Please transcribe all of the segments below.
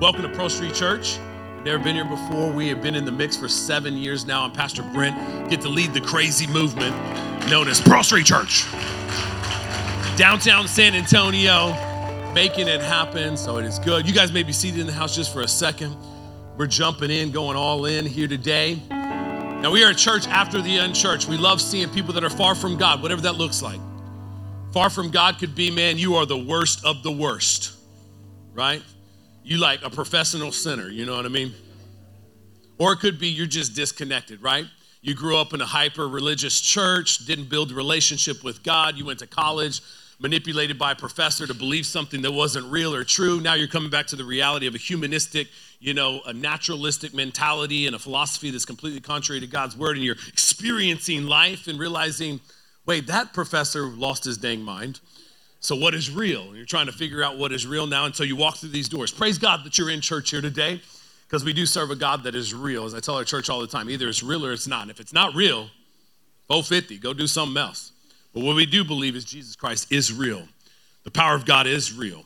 Welcome to Pro Street Church. Never been here before. We have been in the mix for seven years now. I'm Pastor Brent. Get to lead the crazy movement known as Pro Street Church. Downtown San Antonio, making it happen. So it is good. You guys may be seated in the house just for a second. We're jumping in, going all in here today. Now, we are a church after the unchurched. We love seeing people that are far from God, whatever that looks like. Far from God could be, man, you are the worst of the worst, right? You like a professional sinner, you know what I mean? Or it could be you're just disconnected, right? You grew up in a hyper religious church, didn't build a relationship with God, you went to college, manipulated by a professor to believe something that wasn't real or true. Now you're coming back to the reality of a humanistic, you know, a naturalistic mentality and a philosophy that's completely contrary to God's word, and you're experiencing life and realizing, wait, that professor lost his dang mind. So, what is real? And you're trying to figure out what is real now until you walk through these doors. Praise God that you're in church here today because we do serve a God that is real. As I tell our church all the time, either it's real or it's not. And if it's not real, go 50, go do something else. But what we do believe is Jesus Christ is real. The power of God is real.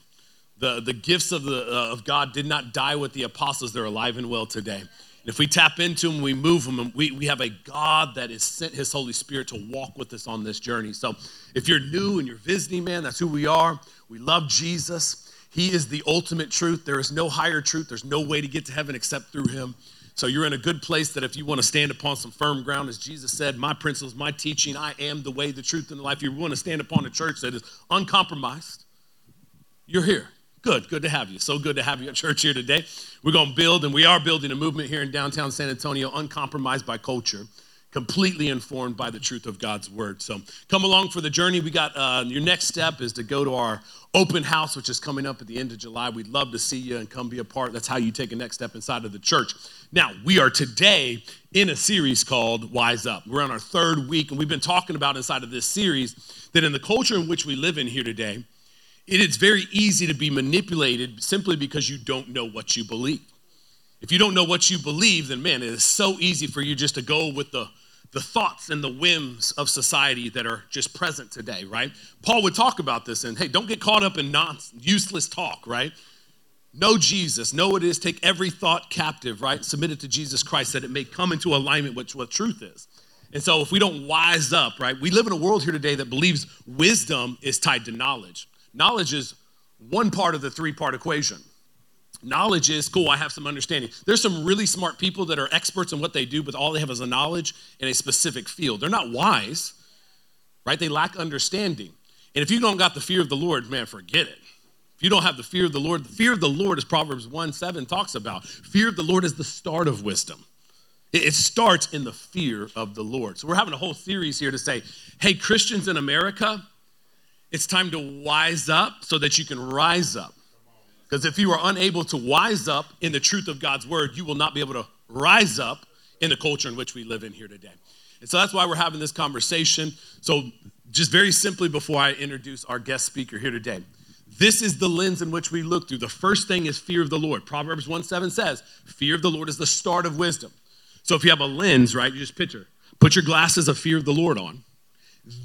The, the gifts of, the, uh, of God did not die with the apostles, they're alive and well today. And if we tap into them, we move them, and we, we have a God that has sent his Holy Spirit to walk with us on this journey. So if you're new and you're visiting, man, that's who we are. We love Jesus. He is the ultimate truth. There is no higher truth. There's no way to get to heaven except through him. So you're in a good place that if you want to stand upon some firm ground, as Jesus said, my principles, my teaching, I am the way, the truth, and the life. You want to stand upon a church that is uncompromised, you're here. Good, good to have you. So good to have you at church here today. We're going to build, and we are building a movement here in downtown San Antonio, uncompromised by culture, completely informed by the truth of God's word. So come along for the journey. We got uh, your next step is to go to our open house, which is coming up at the end of July. We'd love to see you and come be a part. That's how you take a next step inside of the church. Now, we are today in a series called Wise Up. We're on our third week, and we've been talking about inside of this series that in the culture in which we live in here today, it is very easy to be manipulated simply because you don't know what you believe. If you don't know what you believe, then man, it is so easy for you just to go with the, the thoughts and the whims of society that are just present today, right? Paul would talk about this and hey, don't get caught up in non useless talk, right? Know Jesus, know what it is, take every thought captive, right? Submit it to Jesus Christ that it may come into alignment with what truth is. And so if we don't wise up, right, we live in a world here today that believes wisdom is tied to knowledge. Knowledge is one part of the three part equation. Knowledge is cool, I have some understanding. There's some really smart people that are experts in what they do, but all they have is a knowledge in a specific field. They're not wise, right? They lack understanding. And if you don't got the fear of the Lord, man, forget it. If you don't have the fear of the Lord, the fear of the Lord, as Proverbs 1 7 talks about, fear of the Lord is the start of wisdom. It starts in the fear of the Lord. So we're having a whole series here to say, hey, Christians in America, it's time to wise up so that you can rise up. Because if you are unable to wise up in the truth of God's word, you will not be able to rise up in the culture in which we live in here today. And so that's why we're having this conversation. So, just very simply, before I introduce our guest speaker here today, this is the lens in which we look through. The first thing is fear of the Lord. Proverbs 1 7 says, Fear of the Lord is the start of wisdom. So, if you have a lens, right, you just picture, put your glasses of fear of the Lord on.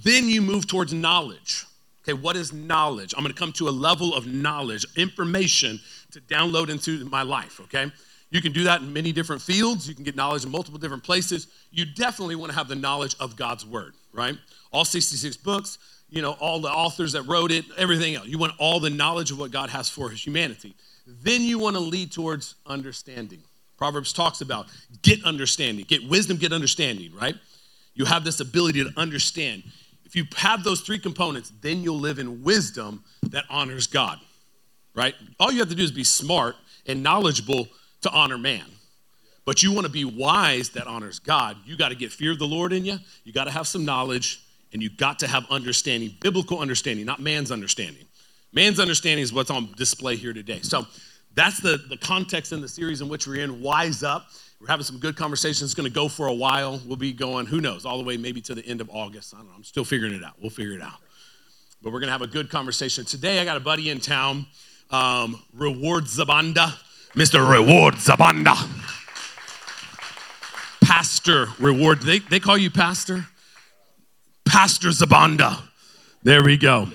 Then you move towards knowledge. Okay, what is knowledge? I'm going to come to a level of knowledge, information to download into my life, okay? You can do that in many different fields. You can get knowledge in multiple different places. You definitely want to have the knowledge of God's word, right? All 66 books, you know, all the authors that wrote it, everything else. You want all the knowledge of what God has for His humanity. Then you want to lead towards understanding. Proverbs talks about get understanding, get wisdom, get understanding, right? You have this ability to understand. If you have those three components, then you'll live in wisdom that honors God, right? All you have to do is be smart and knowledgeable to honor man. But you want to be wise that honors God. You got to get fear of the Lord in you. You got to have some knowledge and you got to have understanding, biblical understanding, not man's understanding. Man's understanding is what's on display here today. So that's the, the context in the series in which we're in. Wise up. We're having some good conversations. It's going to go for a while. We'll be going, who knows, all the way maybe to the end of August. I don't know. I'm still figuring it out. We'll figure it out. But we're going to have a good conversation. Today, I got a buddy in town, um, Reward Sibanda, Mr. Reward Sibanda. Pastor Reward. They, they call you Pastor? Pastor Sibanda. There we go.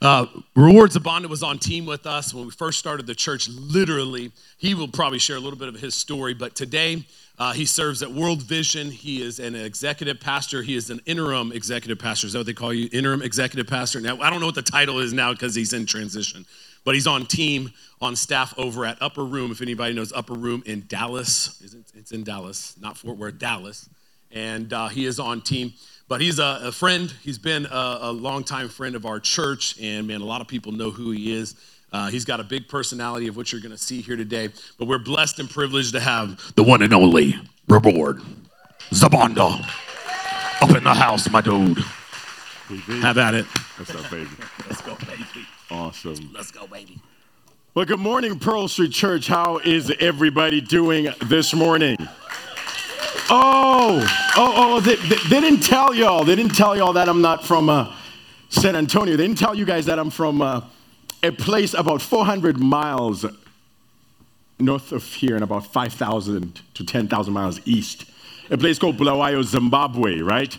Uh, Reward Sibanda was on team with us when we first started the church. Literally, he will probably share a little bit of his story, but today uh, he serves at World Vision. He is an executive pastor. He is an interim executive pastor. Is that what they call you? Interim executive pastor. Now, I don't know what the title is now because he's in transition, but he's on team, on staff over at Upper Room. If anybody knows Upper Room in Dallas, it's in Dallas, not Fort Worth, Dallas. And uh, he is on team. But he's a, a friend. He's been a, a longtime friend of our church, and man, a lot of people know who he is. Uh, he's got a big personality of what you're going to see here today. But we're blessed and privileged to have the one and only Reward Sibanda up in the house, my dude. Have at it. What's up, baby? Let's go, baby. Awesome. Let's go, baby. Well, good morning, Pearl Street Church. How is everybody doing this morning? Oh, oh, oh, they, they, they, didn't tell y'all. They didn't tell y'all that I'm not from uh, San Antonio. They didn't tell you guys that I'm from uh, a place about 400 miles north of here and about 5,000 to 10,000 miles east. A place called Bulawayo, Zimbabwe, right?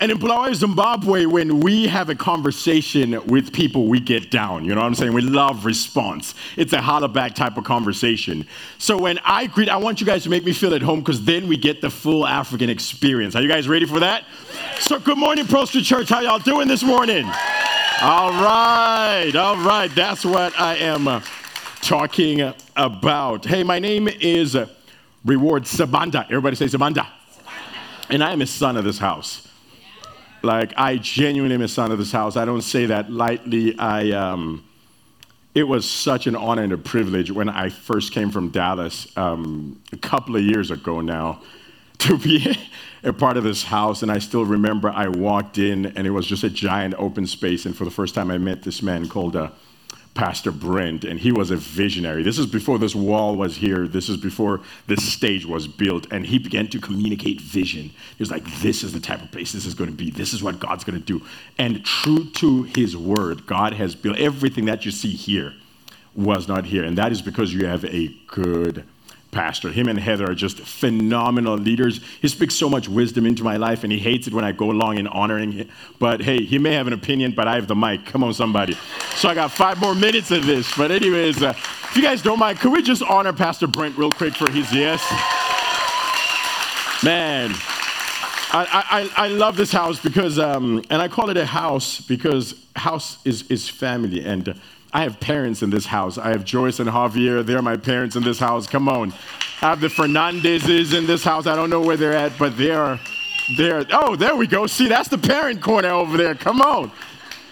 And in Zimbabwe, when we have a conversation with people, we get down. You know what I'm saying? We love response. It's a holla back type of conversation. So when I greet, I want you guys to make me feel at home because then we get the full African experience. Are you guys ready for that? So good morning, Street Church. How y'all doing this morning? All right, all right. That's what I am uh, talking about. Hey, my name is uh, Reward Sibanda. Everybody say Sibanda. And I am a son of this house. Like, I genuinely am a son of this house. I don't say that lightly. I, um, it was such an honor and a privilege when I first came from Dallas um, a couple of years ago now to be a part of this house. And I still remember I walked in and it was just a giant open space. And for the first time, I met this man called uh, Pastor Brent, and he was a visionary. This is before this wall was here. This is before this stage was built, and he began to communicate vision. He was like, This is the type of place this is going to be. This is what God's going to do. And true to his word, God has built everything that you see here was not here. And that is because you have a good pastor. Him and Heather are just phenomenal leaders. He speaks so much wisdom into my life, and he hates it when I go along in honoring him. But hey, he may have an opinion, but I have the mic. Come on, somebody. So I got five more minutes of this. But, anyways, uh, if you guys don't mind, could we just honor Pastor Brent real quick for his yes? Man. I, I, I love this house because, um, and I call it a house because house is, is family. And I have parents in this house. I have Joyce and Javier. They're my parents in this house. Come on. I have the Fernandezes in this house. I don't know where they're at, but they are there. Oh, there we go. See, that's the parent corner over there. Come on.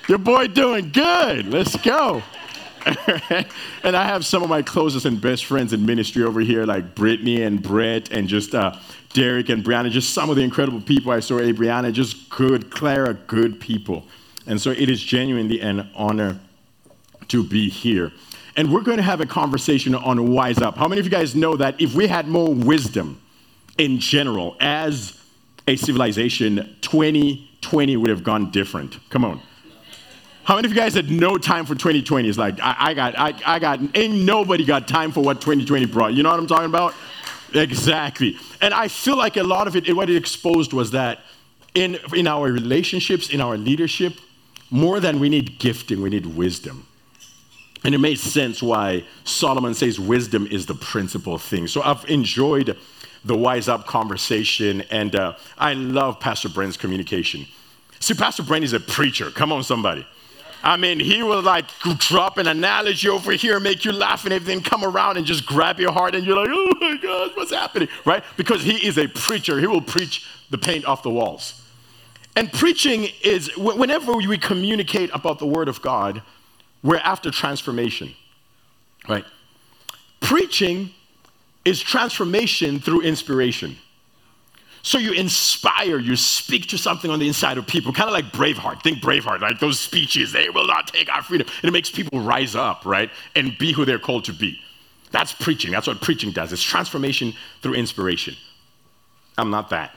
Your boy doing good. Let's go. and I have some of my closest and best friends in ministry over here, like Brittany and Brett, and just uh, Derek and Brianna, just some of the incredible people I saw. Hey, Brianna, just good, Clara, good people. And so it is genuinely an honor to be here. And we're going to have a conversation on Wise Up. How many of you guys know that if we had more wisdom in general as a civilization, 2020 would have gone different? Come on. How many of you guys had no time for 2020? It's like, I, I got, I, I got, ain't nobody got time for what 2020 brought. You know what I'm talking about? Exactly. And I feel like a lot of it, what it exposed was that in, in our relationships, in our leadership, more than we need gifting, we need wisdom. And it makes sense why Solomon says wisdom is the principal thing. So I've enjoyed the Wise Up conversation, and uh, I love Pastor Brent's communication. See, Pastor Brent is a preacher. Come on, somebody. I mean, he will like drop an analogy over here, make you laugh and everything, come around and just grab your heart, and you're like, oh my gosh, what's happening? Right? Because he is a preacher. He will preach the paint off the walls. And preaching is, whenever we communicate about the Word of God, we're after transformation, right? Preaching is transformation through inspiration. So you inspire, you speak to something on the inside of people, kind of like Braveheart. Think Braveheart, like those speeches, they will not take our freedom. And it makes people rise up, right? And be who they're called to be. That's preaching. That's what preaching does. It's transformation through inspiration. I'm not that.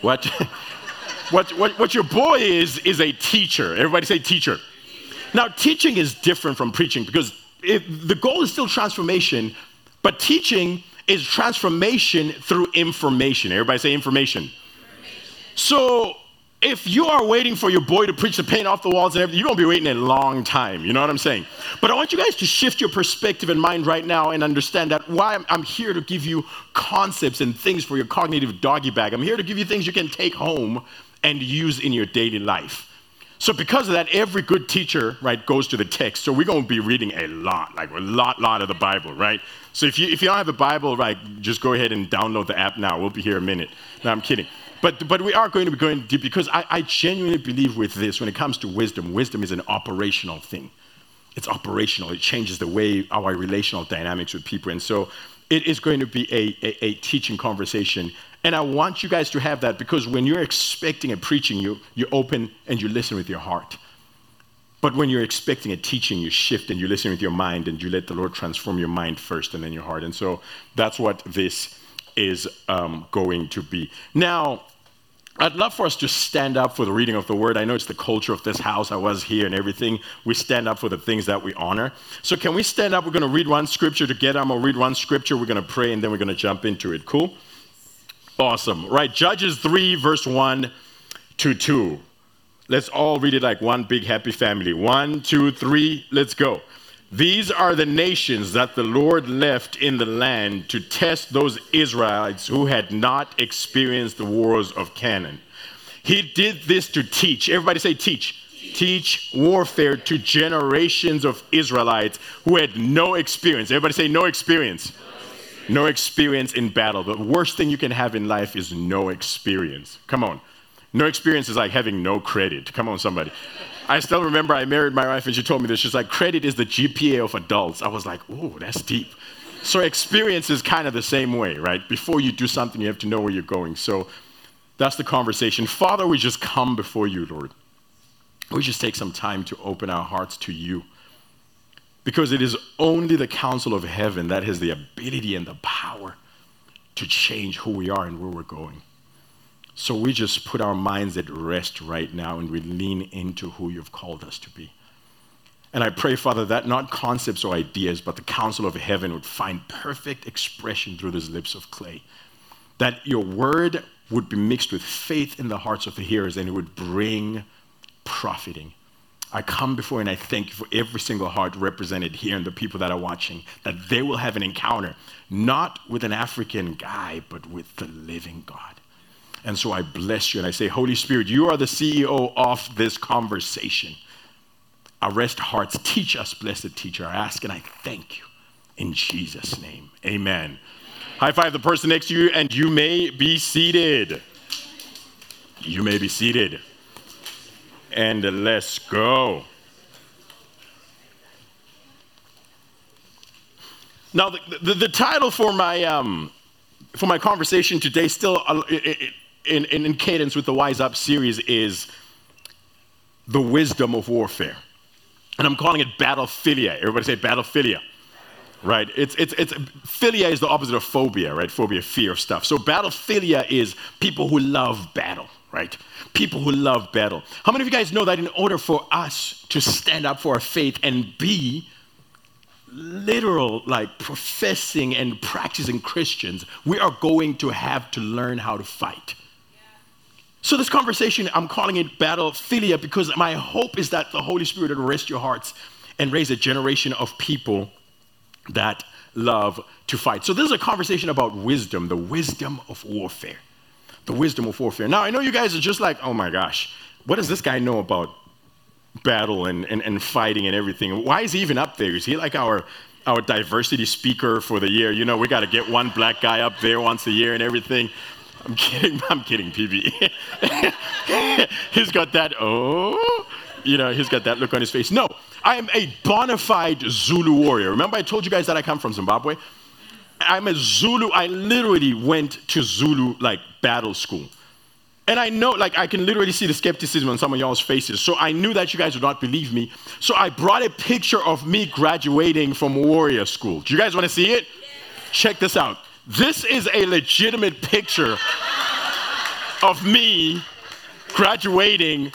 What? what, what, what your boy is, is a teacher. Everybody say teacher. Now, teaching is different from preaching because it, the goal is still transformation, but teaching is transformation through information. Everybody say information. information. So, if you are waiting for your boy to preach the paint off the walls and everything, you're gonna be waiting a long time. You know what I'm saying? But I want you guys to shift your perspective and mind right now and understand that why I'm, I'm here to give you concepts and things for your cognitive doggy bag. I'm here to give you things you can take home and use in your daily life. So because of that, every good teacher, right, goes to the text. So we're going to be reading a lot, like a lot, lot of the Bible, right? So if you if you don't have a Bible, right, just go ahead and download the app now. We'll be here a minute. No, I'm kidding. But, but we are going to be going deep because I, I genuinely believe with this, when it comes to wisdom, wisdom is an operational thing. It's operational. It changes the way our relational dynamics with people. And so it is going to be a, a, a, teaching conversation. And I want you guys to have that because when you're expecting a preaching, you, you open and you listen with your heart. But when you're expecting a teaching, you shift and you listen with your mind and you let the Lord transform your mind first and then your heart. And so that's what this is um, going to be. Now, I'd love for us to stand up for the reading of the word. I know it's the culture of this house. I was here and everything. We stand up for the things that we honor. So, can we stand up? We're going to read one scripture together. I'm going to read one scripture. We're going to pray and then we're going to jump into it. Cool? Awesome. Right. Judges 3, verse 1 to 2. Let's all read it like one big happy family. One, two, three, let's go. These are the nations that the Lord left in the land to test those Israelites who had not experienced the wars of Canaan. He did this to teach. Everybody say, teach. Teach warfare to generations of Israelites who had no experience. Everybody say, no experience. No experience in battle. The worst thing you can have in life is no experience. Come on. No experience is like having no credit. Come on, somebody. I still remember I married my wife and she told me this. She's like, credit is the GPA of adults. I was like, oh, that's deep. So experience is kind of the same way, right? Before you do something, you have to know where you're going. So that's the conversation. Father, we just come before you, Lord. We just take some time to open our hearts to you. Because it is only the counsel of heaven that has the ability and the power to change who we are and where we're going. So we just put our minds at rest right now and we lean into who you've called us to be. And I pray, Father, that not concepts or ideas, but the counsel of heaven would find perfect expression through these lips of clay. That your word would be mixed with faith in the hearts of the hearers and it would bring profiting. I come before and I thank you for every single heart represented here and the people that are watching, that they will have an encounter, not with an African guy, but with the living God. And so I bless you and I say, Holy Spirit, you are the CEO of this conversation. Arrest hearts. Teach us, blessed teacher. I ask and I thank you in Jesus' name. Amen. High five the person next to you, and you may be seated. You may be seated. And let's go. Now, the, the, the title for my, um, for my conversation today still uh, in, in, in cadence with the Wise Up series is the wisdom of warfare. And I'm calling it battlephilia. Everybody say battlephilia. Right? It's, it's, it's, philia is the opposite of phobia, right? Phobia, fear of stuff. So battlephilia is people who love battle, right? People who love battle. How many of you guys know that in order for us to stand up for our faith and be literal, like professing and practicing Christians, we are going to have to learn how to fight. So, this conversation, I'm calling it Battle Philia because my hope is that the Holy Spirit will rest your hearts and raise a generation of people that love to fight. So, this is a conversation about wisdom, the wisdom of warfare. The wisdom of warfare. Now, I know you guys are just like, oh my gosh, what does this guy know about battle and, and, and fighting and everything? Why is he even up there? Is he like our our diversity speaker for the year. You know, we got to get one black guy up there once a year and everything. I'm kidding. I'm kidding, PB. he's got that, oh, you know, he's got that look on his face. No, I am a bona fide Zulu warrior. Remember, I told you guys that I come from Zimbabwe? I'm a Zulu. I literally went to Zulu, like, battle school. And I know, like, I can literally see the skepticism on some of y'all's faces. So I knew that you guys would not believe me. So I brought a picture of me graduating from warrior school. Do you guys want to see it? Check this out. This is a legitimate picture of me graduating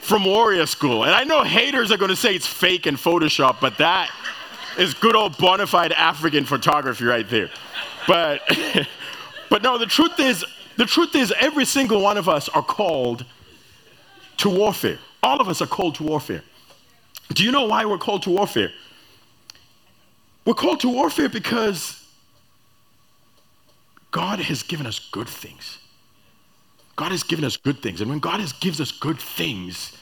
from Warrior School. And I know haters are going to say it's fake and Photoshop, but that is good old bona fide African photography right there. But, but no, the truth is, the truth is, every single one of us are called to warfare. All of us are called to warfare. Do you know why we're called to warfare? We're called to warfare because God has given us good things. God has given us good things. And when God has gives us good things,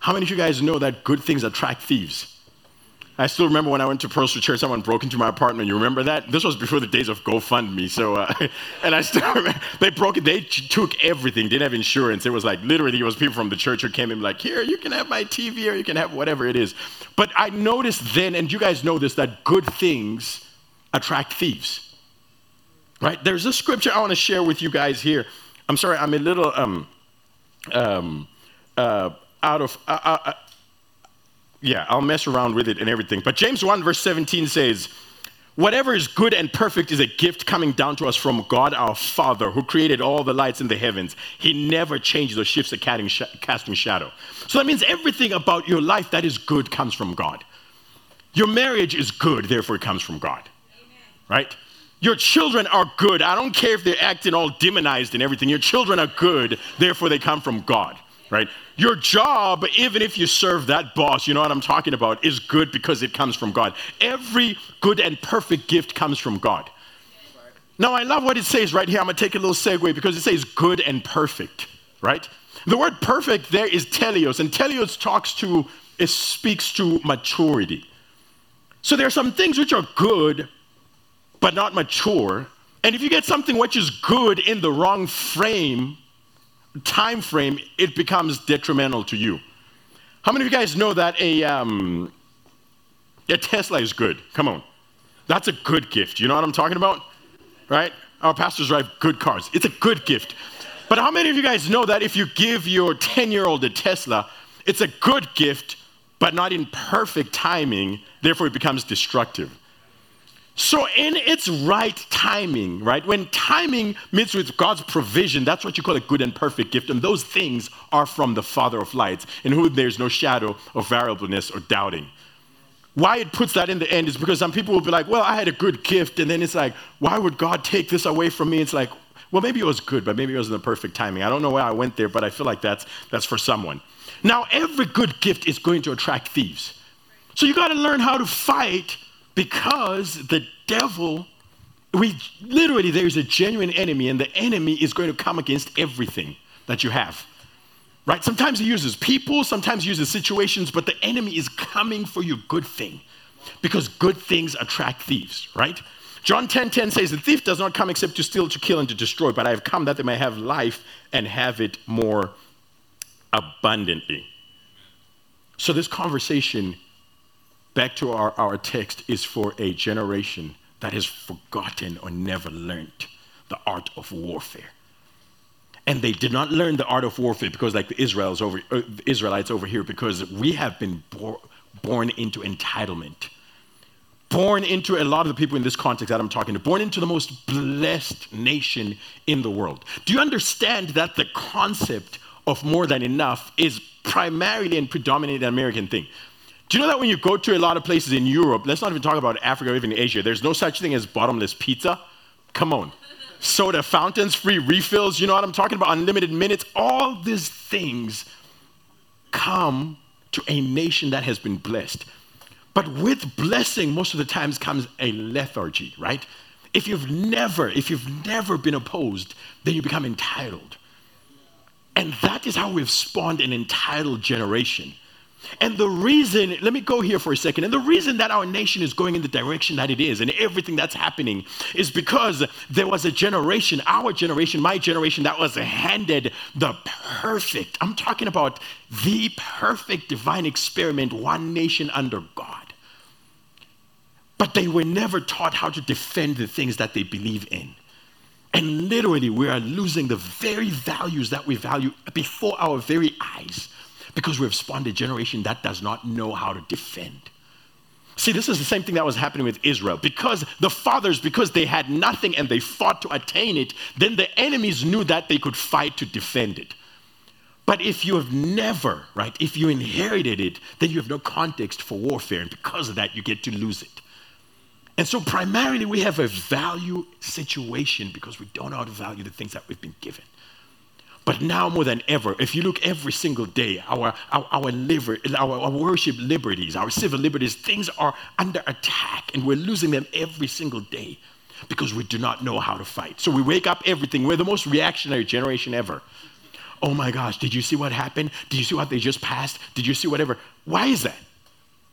how many of you guys know that good things attract thieves? I still remember when I went to Pearl Street Church, someone broke into my apartment. You remember that? This was before the days of GoFundMe. So, uh, and I still remember they broke it. They took everything. Didn't have insurance. It was like literally, it was people from the church who came in like, here, you can have my TV or you can have whatever it is. But I noticed then, and you guys know this, that good things attract thieves. Right? There's a scripture I want to share with you guys here. I'm sorry, I'm a little um, um, uh, out of. Uh, uh, uh yeah, I'll mess around with it and everything. But James 1, verse 17 says, Whatever is good and perfect is a gift coming down to us from God our Father, who created all the lights in the heavens. He never changes or shifts a casting shadow. So that means everything about your life that is good comes from God. Your marriage is good, therefore it comes from God. Amen. Right? Your children are good. I don't care if they're acting all demonized and everything. Your children are good, therefore they come from God right? Your job, even if you serve that boss, you know what I'm talking about, is good because it comes from God. Every good and perfect gift comes from God. Now, I love what it says right here. I'm going to take a little segue because it says good and perfect, right? The word perfect there is teleos, and teleos talks to, it speaks to maturity. So there are some things which are good, but not mature. And if you get something which is good in the wrong frame, time frame, it becomes detrimental to you. How many of you guys know that a, um, a Tesla is good? Come on. That's a good gift. You know what I'm talking about? Right? Our pastors drive good cars. It's a good gift. But how many of you guys know that if you give your 10 year old a Tesla, it's a good gift, but not in perfect timing, therefore it becomes destructive? So, in its right timing, right, when timing meets with God's provision, that's what you call a good and perfect gift. And those things are from the Father of lights, in whom there's no shadow of variableness or doubting. Why it puts that in the end is because some people will be like, well, I had a good gift. And then it's like, why would God take this away from me? It's like, well, maybe it was good, but maybe it wasn't the perfect timing. I don't know why I went there, but I feel like that's, that's for someone. Now, every good gift is going to attract thieves. So you got to learn how to fight because the devil, we literally, there's a genuine enemy, and the enemy is going to come against everything that you have. Right? Sometimes he uses people, sometimes he uses situations, but the enemy is coming for your good thing because good things attract thieves, right? John 10:10 10, 10 says, The thief does not come except to steal, to kill, and to destroy, but I have come that they may have life and have it more abundantly. So, this conversation back to our, our text is for a generation that has forgotten or never learned the art of warfare. And they did not learn the art of warfare because, like the Israelites over, uh, Israelites over here, because we have been bor- born into entitlement. Born into a lot of the people in this context that I'm talking to, born into the most blessed nation in the world. Do you understand that the concept of more than enough is primarily and predominantly an American thing? Do you know that when you go to a lot of places in Europe, let's not even talk about Africa or even Asia, there's no such thing as bottomless pizza? Come on. Soda fountains, free refills, you know what I'm talking about? Unlimited minutes. All these things come to a nation that has been blessed. But with blessing, most of the times comes a lethargy, right? If you've never, if you've never been opposed, then you become entitled. And that is how we've spawned an entitled generation. And the reason, let me go here for a second. And the reason that our nation is going in the direction that it is and everything that's happening is because there was a generation, our generation, my generation, that was handed the perfect, I'm talking about the perfect divine experiment, one nation under God. But they were never taught how to defend the things that they believe in. And literally, we are losing the very values that we value before our very eyes because we've spawned a generation that does not know how to defend. See, this is the same thing that was happening with Israel. Because the fathers, because they had nothing and they fought to attain it, then the enemies knew that they could fight to defend it. But if you have never, right, if you inherited it, then you have no context for warfare. And because of that, you get to lose it. And so, primarily, we have a value situation because we don't know how to value the things that we've been given. But now more than ever, if you look every single day, our, our, our, liver, our, our worship liberties, our civil liberties, things are under attack and we're losing them every single day because we do not know how to fight. So we wake up everything. We're the most reactionary generation ever. Oh my gosh, did you see what happened? Did you see what they just passed? Did you see whatever? Why is that?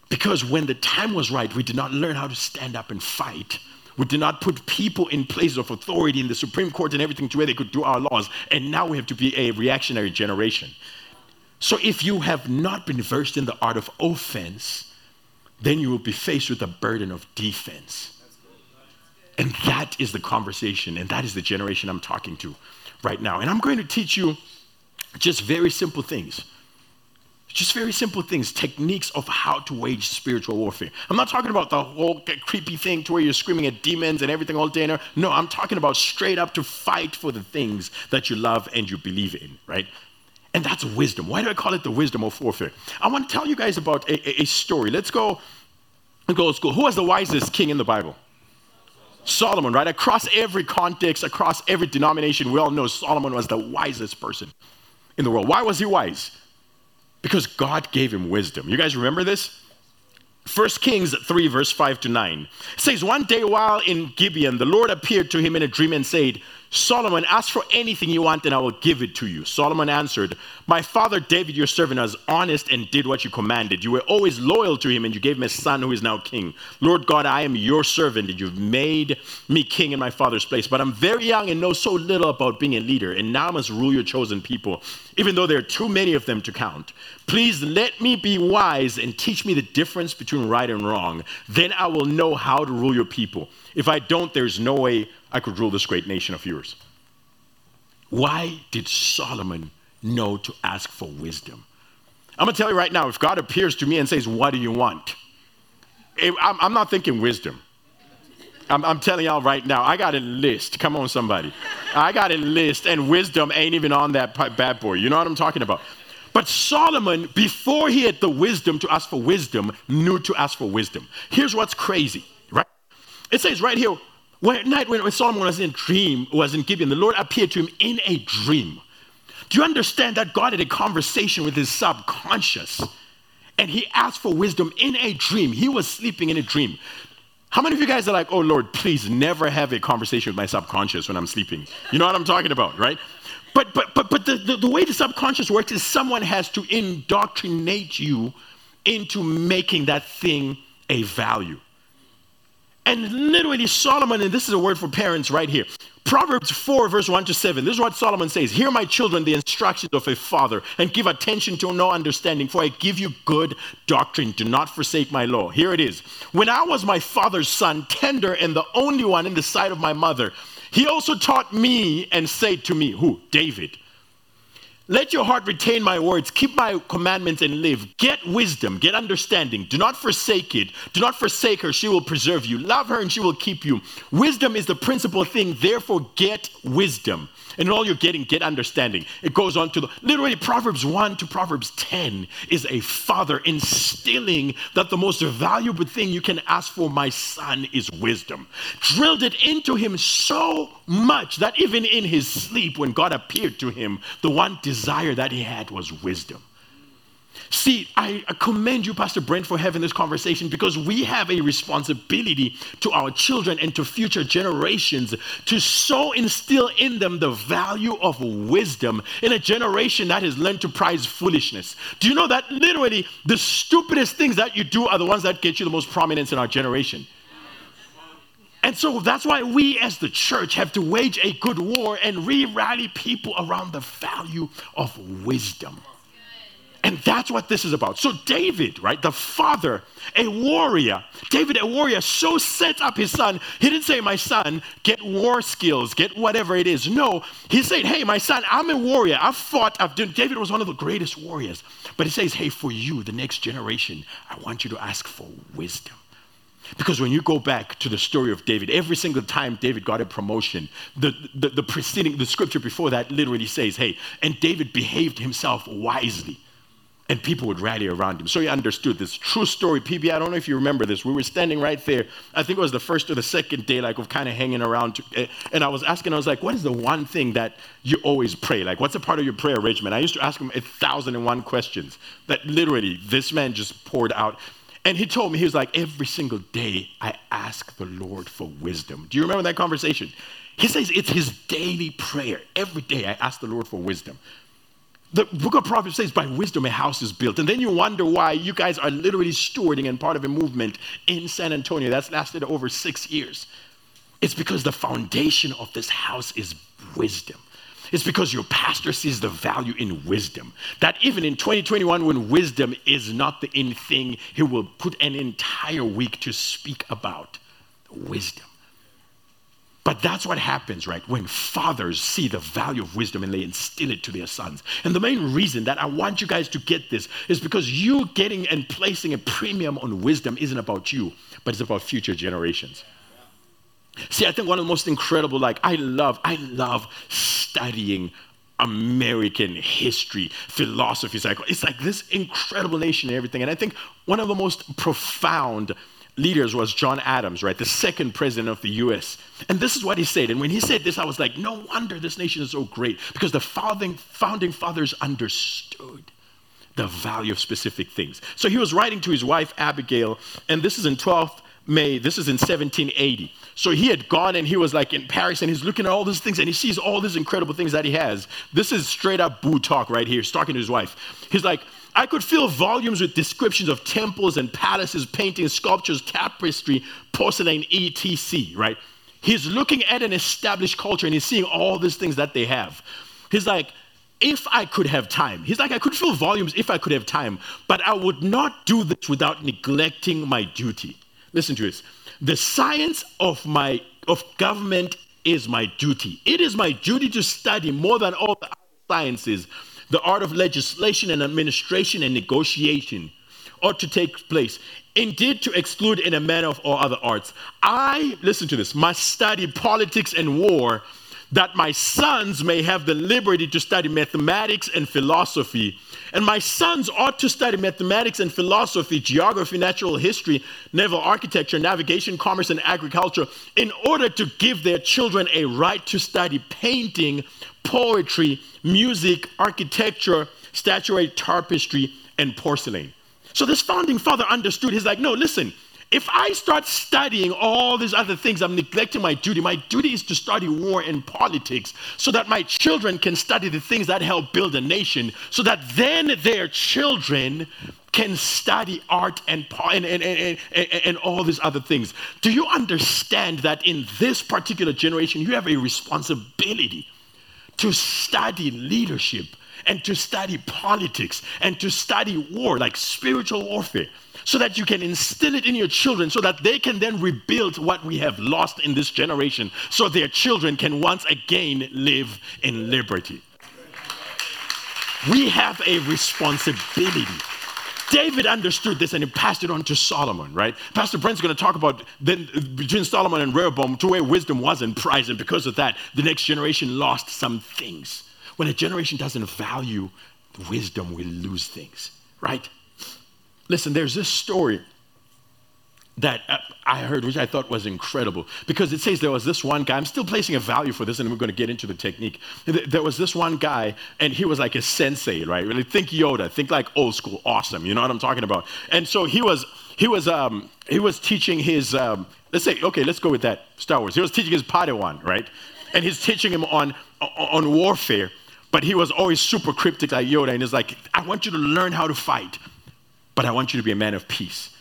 Because when the time was right, we did not learn how to stand up and fight. We did not put people in places of authority in the Supreme Court and everything to where they could do our laws. And now we have to be a reactionary generation. So if you have not been versed in the art of offense, then you will be faced with the burden of defense. And that is the conversation, and that is the generation I'm talking to right now. And I'm going to teach you just very simple things. Just very simple things, techniques of how to wage spiritual warfare. I'm not talking about the whole creepy thing to where you're screaming at demons and everything all day. No, I'm talking about straight up to fight for the things that you love and you believe in, right? And that's wisdom. Why do I call it the wisdom of warfare? I want to tell you guys about a, a, a story. Let's go and go to school. Who was the wisest king in the Bible? Solomon, right? Across every context, across every denomination, we all know Solomon was the wisest person in the world. Why was he wise? Because God gave him wisdom. You guys remember this? 1 Kings 3, verse 5 to 9. It says, One day while in Gibeon, the Lord appeared to him in a dream and said, Solomon, ask for anything you want and I will give it to you. Solomon answered, My father David, your servant, was honest and did what you commanded. You were always loyal to him and you gave him a son who is now king. Lord God, I am your servant and you've made me king in my father's place. But I'm very young and know so little about being a leader, and now I must rule your chosen people, even though there are too many of them to count. Please let me be wise and teach me the difference between right and wrong. Then I will know how to rule your people. If I don't, there's no way I could rule this great nation of yours. Why did Solomon know to ask for wisdom? I'm going to tell you right now if God appears to me and says, What do you want? I'm not thinking wisdom. I'm, telling y'all right now, I got a list. Come on, somebody. I got a list, and wisdom ain't even on that bad boy. You know what I'm talking about? But Solomon, before he had the wisdom to ask for wisdom, knew to ask for wisdom. Here's what's crazy? It says right here, when, at night when, Solomon was in dream, was in Gibeon, the Lord appeared to him in a dream. Do you understand that God had a conversation with his subconscious? And he asked for wisdom in a dream. He was sleeping in a dream. How many of you guys are like, oh Lord, please never have a conversation with my subconscious when I'm sleeping? You know what I'm talking about, right? But but but but the, the, the way the subconscious works is someone has to indoctrinate you into making that thing a value. And literally, Solomon, and this is a word for parents right here. Proverbs 4, verse 1 to 7. This is what Solomon says Hear, my children, the instructions of a father, and give attention to no understanding, for I give you good doctrine. Do not forsake my law. Here it is. When I was my father's son, tender and the only one in the sight of my mother, he also taught me and said to me, Who? David. Let your heart retain my words, keep my commandments and live. Get wisdom, get understanding. Do not forsake it. Do not forsake her, she will preserve you. Love her and she will keep you. Wisdom is the principal thing, therefore, get wisdom. And all you're getting, get understanding. It goes on to the literally Proverbs 1 to Proverbs 10 is a father instilling that the most valuable thing you can ask for, my son, is wisdom. Drilled it into him so much that even in his sleep, when God appeared to him, the one desire that he had was wisdom. See, I commend you, Pastor Brent, for having this conversation because we have a responsibility to our children and to future generations to so instill in them the value of wisdom in a generation that has learned to prize foolishness. Do you know that literally the stupidest things that you do are the ones that get you the most prominence in our generation? And so that's why we as the church have to wage a good war and re rally people around the value of wisdom. And that's what this is about. So, David, right, the father, a warrior, David, a warrior, so set up his son. He didn't say, My son, get war skills, get whatever it is. No, he said, Hey, my son, I'm a warrior. I've fought, I've done. David was one of the greatest warriors. But he says, Hey, for you, the next generation, I want you to ask for wisdom. Because when you go back to the story of David, every single time David got a promotion, the, the, the preceding, the scripture before that literally says, Hey, and David behaved himself wisely. And people would rally around him. So he understood this. True story, PB, I don't know if you remember this. We were standing right there. I think it was the first or the second day, like, of kind of hanging around. Eh, and I was asking, I was like, what is the one thing that you always pray? Like, what's a part of your prayer regimen? I used to ask him a thousand and one questions that literally this man just poured out. And he told me, he was like, every single day I ask the Lord for wisdom. Do you remember that conversation? He says it's his daily prayer. Every day I ask the Lord for wisdom. The book of Proverbs says, by wisdom a house is built. And then you wonder why you guys are literally stewarding and part of a movement in San Antonio that's lasted over six years. It's because the foundation of this house is wisdom. It's because your pastor sees the value in wisdom. That even in 2021, when wisdom is not the in thing, he will put an entire week to speak about wisdom. But that's what happens, right? When fathers see the value of wisdom and they instill it to their sons. And the main reason that I want you guys to get this is because you getting and placing a premium on wisdom isn't about you, but it's about future generations. See, I think one of the most incredible, like, I love, I love studying American history, philosophy, cycle. It's like this incredible nation and everything. And I think one of the most profound leaders was John Adams, right? The second president of the US. And this is what he said. And when he said this, I was like, no wonder this nation is so great because the founding, founding fathers understood the value of specific things. So he was writing to his wife, Abigail, and this is in 12th May, this is in 1780. So he had gone and he was like in Paris and he's looking at all these things and he sees all these incredible things that he has. This is straight up boo talk right here. He's talking to his wife. He's like, I could fill volumes with descriptions of temples and palaces, paintings, sculptures, tapestry, porcelain, etc. Right? He's looking at an established culture and he's seeing all these things that they have. He's like, if I could have time, he's like, I could fill volumes if I could have time, but I would not do this without neglecting my duty. Listen to this. The science of my of government is my duty. It is my duty to study more than all the other sciences the art of legislation and administration and negotiation ought to take place. Indeed, to exclude in a manner of all other arts. I, listen to this, must study politics and war that my sons may have the liberty to study mathematics and philosophy. And my sons ought to study mathematics and philosophy, geography, natural history, naval architecture, navigation, commerce, and agriculture in order to give their children a right to study painting, poetry, music, architecture, statuary, tapestry, and porcelain. So this founding father understood. He's like, no, listen, if I start studying all these other things, I'm neglecting my duty. My duty is to study war and politics so that my children can study the things that help build a nation, so that then their children can study art and, and, and, and, and, all these other things. Do you understand that in this particular generation, you have a responsibility to study leadership and to study politics and to study war, like spiritual warfare, so that you can instill it in your children so that they can then rebuild what we have lost in this generation so their children can once again live in liberty. We have a responsibility David understood this and he passed it on to Solomon, right? Pastor Brent's going to talk about then between Solomon and Rehoboam to where wisdom wasn't prized, and because of that, the next generation lost some things. When a generation doesn't value wisdom, we lose things, right? Listen, there's this story that I heard, which I thought was incredible, because it says there was this one guy. I'm still placing a value for this, and we're going to get into the technique. There was this one guy, and he was like a sensei, right? Really think Yoda, think like old school, awesome. You know what I'm talking about? And so he was, he was, um, he was teaching his. Um, let's say, okay, let's go with that. Star Wars. He was teaching his Padawan, right? And he's teaching him on on warfare, but he was always super cryptic like Yoda, and he's like, I want you to learn how to fight, but I want you to be a man of peace.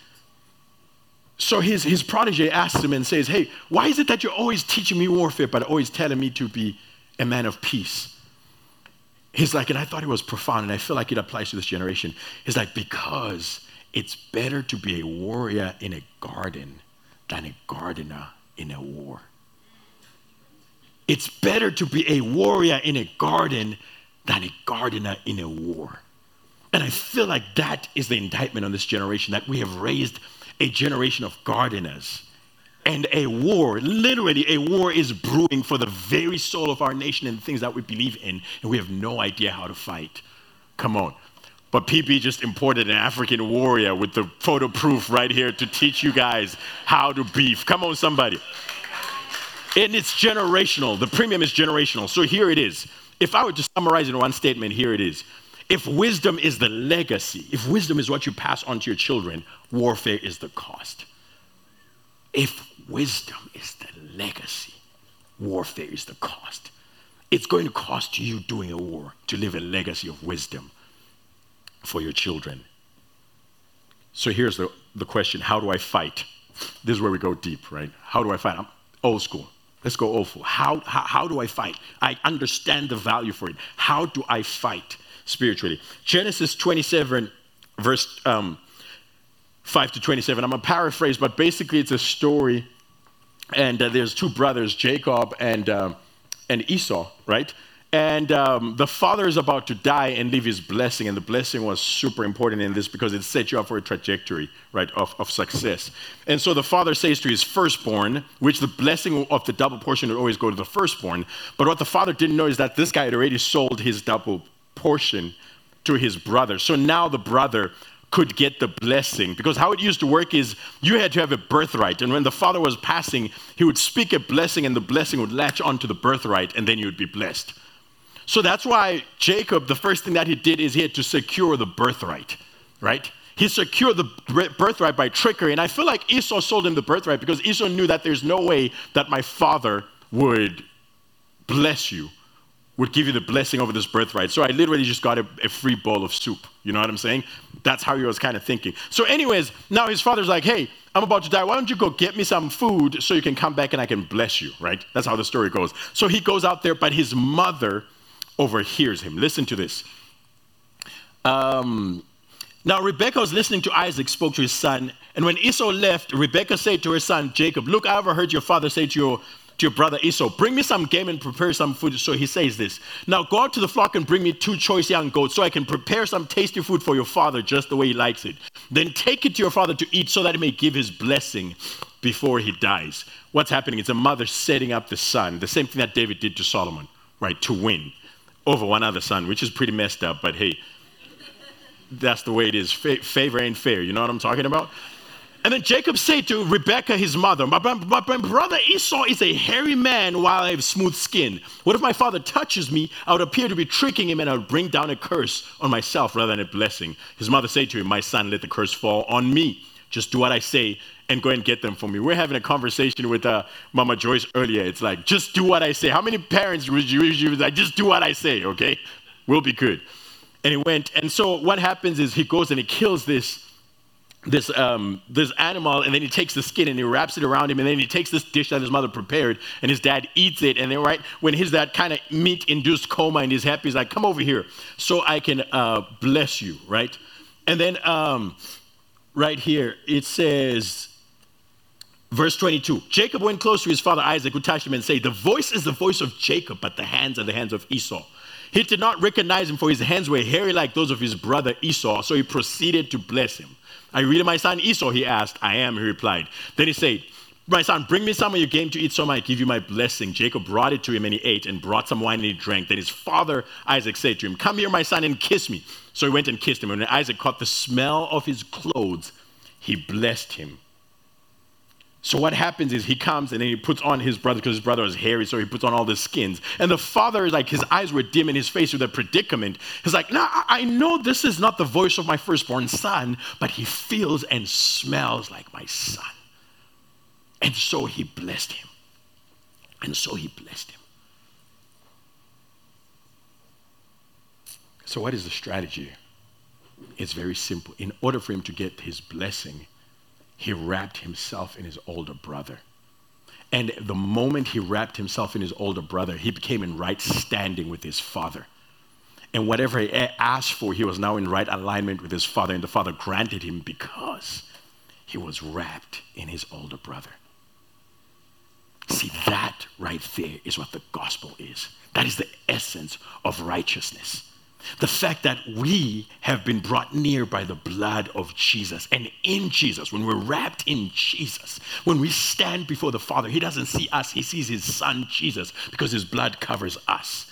So his, his protege asks him and says, Hey, why is it that you're always teaching me warfare, but always telling me to be a man of peace? He's like, and I thought it was profound, and I feel like it applies to this generation. He's like, because it's better to be a warrior in a garden than a gardener in a war. It's better to be a warrior in a garden than a gardener in a war. And I feel like that is the indictment on this generation that we have raised a generation of gardeners. And a war, literally, a war is brewing for the very soul of our nation and things that we believe in, and we have no idea how to fight. Come on. But PB just imported an African warrior with the photo proof right here to teach you guys how to beef. Come on, somebody. And it's generational. The premium is generational. So here it is. If I were to summarize in one statement, here it is. If wisdom is the legacy, if wisdom is what you pass on to your children, warfare is the cost. If wisdom is the legacy, warfare is the cost. It's going to cost you doing a war to live a legacy of wisdom for your children. So here's the, the question how do I fight? This is where we go deep, right? How do I fight? I'm old school. Let's go old school. How, how, how do I fight? I understand the value for it. How do I fight spiritually? Genesis 27, verse um, 5 to 27. I'm going to paraphrase, but basically it's a story. And uh, there's two brothers, Jacob and, uh, and Esau, right? And um, the father is about to die and leave his blessing. And the blessing was super important in this because it set you up for a trajectory, right, of, of success. And so the father says to his firstborn, which the blessing of the double portion would always go to the firstborn. But what the father didn't know is that this guy had already sold his double portion to his brother. So now the brother could get the blessing. Because how it used to work is you had to have a birthright. And when the father was passing, he would speak a blessing, and the blessing would latch onto the birthright, and then you would be blessed. So that's why Jacob, the first thing that he did is he had to secure the birthright, right? He secured the birthright by trickery. And I feel like Esau sold him the birthright because Esau knew that there's no way that my father would bless you, would give you the blessing over this birthright. So I literally just got a, a free bowl of soup. You know what I'm saying? That's how he was kind of thinking. So, anyways, now his father's like, hey, I'm about to die. Why don't you go get me some food so you can come back and I can bless you, right? That's how the story goes. So he goes out there, but his mother overhears him. Listen to this. Um, now, Rebekah was listening to Isaac spoke to his son, and when Esau left, Rebekah said to her son Jacob, Look, I overheard your father say to your, to your brother Esau, Bring me some game and prepare some food. So he says this Now go out to the flock and bring me two choice young goats so I can prepare some tasty food for your father just the way he likes it. Then take it to your father to eat so that he may give his blessing before he dies. What's happening? It's a mother setting up the son, the same thing that David did to Solomon, right, to win over one other son, which is pretty messed up, but hey, that's the way it is. Fa- favor ain't fair. You know what I'm talking about? And then Jacob said to Rebekah, his mother, my, my, my, brother Esau is a hairy man while I have smooth skin. What if my father touches me? I would appear to be tricking him and I would bring down a curse on myself rather than a blessing. His mother said to him, My son, let the curse fall on me. Just do what I say and go and get them for me. We're having a conversation with uh, Mama Joyce earlier. It's like, just do what I say. How many parents would you usually like, just do what I say, okay? We'll be good. And he went, and so what happens is he goes and he kills this this um, this animal, and then he takes the skin and he wraps it around him, and then he takes this dish that his mother prepared, and his dad eats it, and then right when his that kind of meat-induced coma, and he's happy, he's like, "Come over here, so I can uh, bless you," right? And then um, right here it says, Verse 22 Jacob went close to his father Isaac, who touched him and said, The voice is the voice of Jacob, but the hands are the hands of Esau. He did not recognize him, for his hands were hairy like those of his brother Esau, so he proceeded to bless him. Are you really my son Esau? He asked. I am, he replied. Then he said, My son, bring me some of your game to eat, so I give you my blessing. Jacob brought it to him, and he ate, and brought some wine, and he drank. Then his father Isaac said to him, Come here, my son, and kiss me. So he went and kissed him. And when Isaac caught the smell of his clothes, he blessed him. So what happens is he comes and then he puts on his brother because his brother is hairy, so he puts on all the skins. And the father is like his eyes were dim in his face with a predicament. He's like, "No, I know this is not the voice of my firstborn son, but he feels and smells like my son." And so he blessed him. And so he blessed him. So what is the strategy? It's very simple. In order for him to get his blessing, he wrapped himself in his older brother. And the moment he wrapped himself in his older brother, he became in right standing with his father. And whatever he asked for, he was now in right alignment with his father, and the father granted him because he was wrapped in his older brother. See, that right there is what the gospel is. That is the essence of righteousness. The fact that we have been brought near by the blood of Jesus. And in Jesus, when we're wrapped in Jesus, when we stand before the Father, He doesn't see us, He sees His Son, Jesus, because His blood covers us.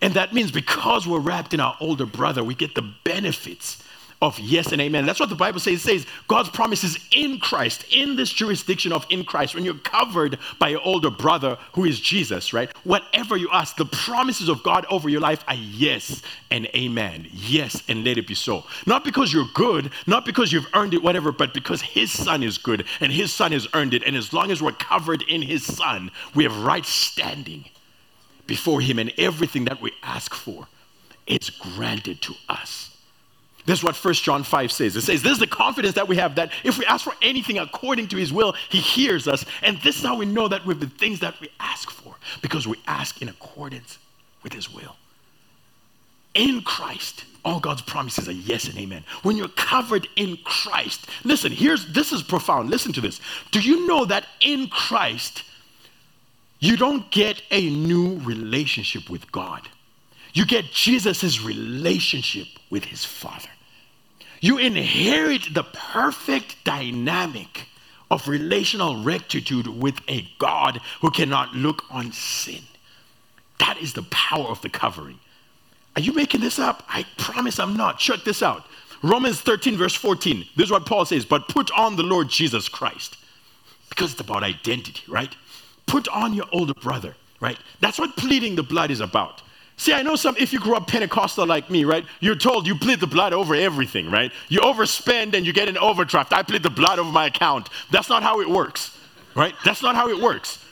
And that means because we're wrapped in our older brother, we get the benefits of yes and amen. That's what the Bible says. It says God's promises in Christ, in this jurisdiction of in Christ, when you're covered by your older brother who is Jesus, right? Whatever you ask, the promises of God over your life are yes and amen. Yes, and let it be so. Not because you're good, not because you've earned it, whatever, but because his son is good and his son has earned it. And as long as we're covered in his son, we have right standing before him, and everything that we ask for, it's granted to us. This is what 1 John 5 says. It says, This is the confidence that we have that if we ask for anything according to his will, he hears us. And this is how we know that with the things that we ask for, because we ask in accordance with his will. In Christ, all God's promises are yes and amen. When you're covered in Christ, listen, here's this is profound. Listen to this. Do you know that in Christ, you don't get a new relationship with God? You get Jesus' relationship with his Father. You inherit the perfect dynamic of relational rectitude with a God who cannot look on sin. That is the power of the covering. Are you making this up? I promise I'm not. Check this out. Romans 13, verse 14. This is what Paul says, but put on the Lord Jesus Christ. Because it's about identity, right? Put on your older brother, right? That's what pleading the blood is about. See, I know some, if you grew up Pentecostal like me, right? You're told you plead the blood over everything, right? You overspend and you get an overdraft. I plead the blood over my account. That's not how it works, right? That's not how it works.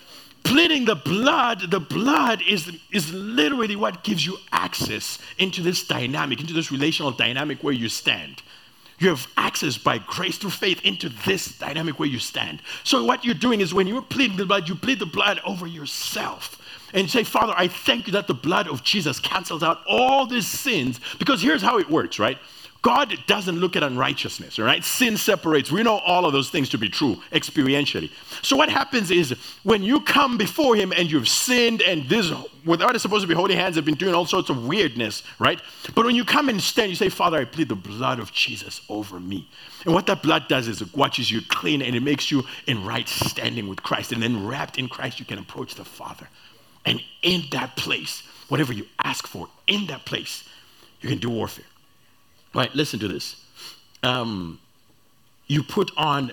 Pleading the blood, the blood is, is literally what gives you access into this dynamic, into this relational dynamic where you stand. You have access by grace through faith into this dynamic where you stand. So, what you're doing is when you're pleading the blood, you plead the blood over yourself and say, Father, I thank you that the blood of Jesus cancels out all these sins. Because here's how it works, right? God doesn't look at unrighteousness, all right? Sin separates. We know all of those things to be true experientially. So what happens is when you come before Him and you've sinned and this, without it supposed to be holding hands, have been doing all sorts of weirdness, right? But when you come and stand, you say, Father, I plead the blood of Jesus over me. And what that blood does is it washes you clean and it makes you in right standing with Christ. And then wrapped in Christ, you can approach the Father. And in that place, whatever you ask for, in that place, you can do warfare. Right, listen to this. Um, you put on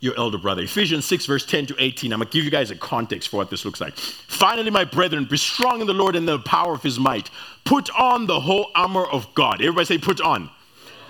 your elder brother. Ephesians 6, verse 10 to 18. I'm going to give you guys a context for what this looks like. Finally, my brethren, be strong in the Lord and the power of his might. Put on the whole armor of God. Everybody say, put on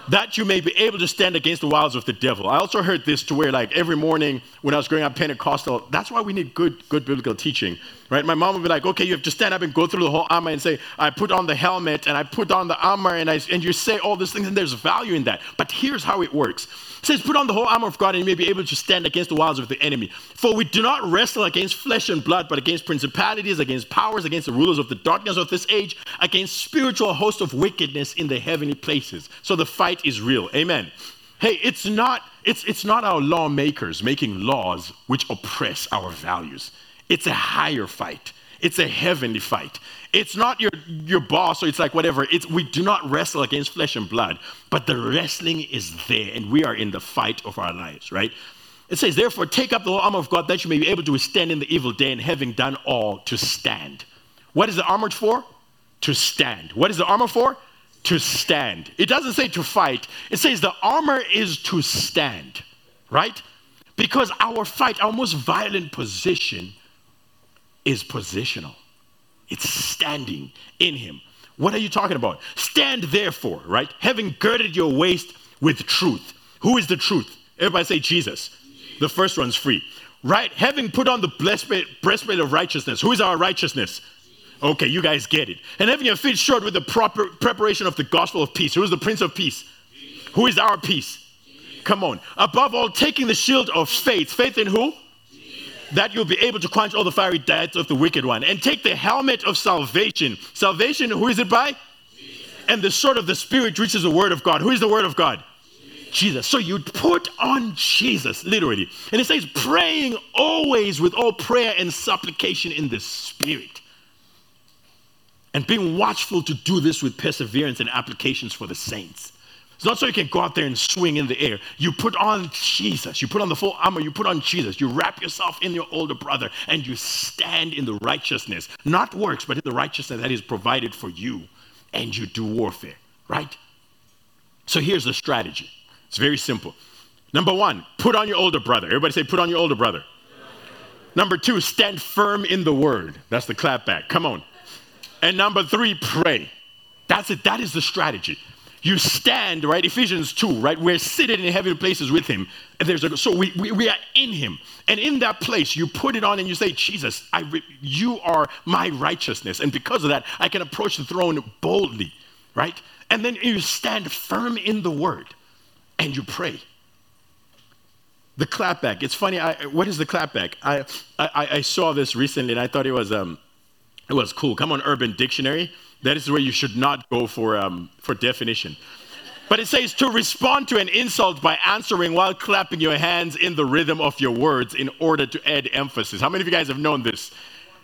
that you may be able to stand against the wiles of the devil. I also heard this to where, like, every morning when I was growing up Pentecostal, that's why we need good, good biblical teaching, right? My mom would be like, okay, you have to stand up and go through the whole armor and say, I put on the helmet and I put on the armor and, I, and you say all these things, and there's value in that. But here's how it works it says, Put on the whole armor of God, and you may be able to stand against the wiles of the enemy. For we do not wrestle against flesh and blood, but against principalities, against powers, against the rulers of the darkness of this age, against spiritual hosts of wickedness in the heavenly places. So the fight is real. Amen. Hey, it's not, it's, it's not our lawmakers making laws which oppress our values. It's a higher fight. It's a heavenly fight. It's not your, your boss or it's like whatever. It's, we do not wrestle against flesh and blood, but the wrestling is there and we are in the fight of our lives, right? It says, therefore, take up the whole armor of God that you may be able to withstand in the evil day and having done all to stand. What is the armor for? To stand. What is the armor for? To stand. It doesn't say to fight, it says the armor is to stand, right? Because our fight, our most violent position, is positional. It's standing in him. What are you talking about? Stand therefore, right? Having girded your waist with truth. Who is the truth? Everybody say Jesus. The first one's free. Right? Having put on the breastplate, of righteousness. Who is our righteousness? Okay, you guys get it. And having your feet shod with the proper preparation of the gospel of peace. Who is the Prince of Peace? Who is our peace? Come on. Above all, taking the shield of faith. Faith in who? That you'll be able to quench all the fiery darts of the wicked one. And take the helmet of salvation. Salvation, who is it by? Jesus. And the sword of the Spirit, which is the word of God. Who is the word of God? Jesus. So you put on Jesus, literally. And it says, praying always with all prayer and supplication in the Spirit. And being watchful to do this with perseverance and applications for the saints. It's not so you can go out there and swing in the air. You put on Jesus. You put on the full armor. You put on Jesus. You wrap yourself in your older brother and you stand in the righteousness, not works, but in the righteousness that is provided for you. And you do warfare, right? So here's the strategy it's very simple. Number one, put on your older brother. Everybody say, put on your older brother. Number two, stand firm in the word. That's the clap back. Come on. And number three, pray. That's it. That is the strategy. You stand, right? Ephesians 2, right? We're seated in heavenly places with him. There's a, so we, we, we are in him. And in that place, you put it on and you say, Jesus, I, you are my righteousness. And because of that, I can approach the throne boldly, right? And then you stand firm in the word and you pray. The clapback. It's funny. I, what is the clapback? I, I, I saw this recently and I thought it was, um, it was cool. Come on, Urban Dictionary. That is where you should not go for, um, for definition. But it says to respond to an insult by answering while clapping your hands in the rhythm of your words in order to add emphasis. How many of you guys have known this?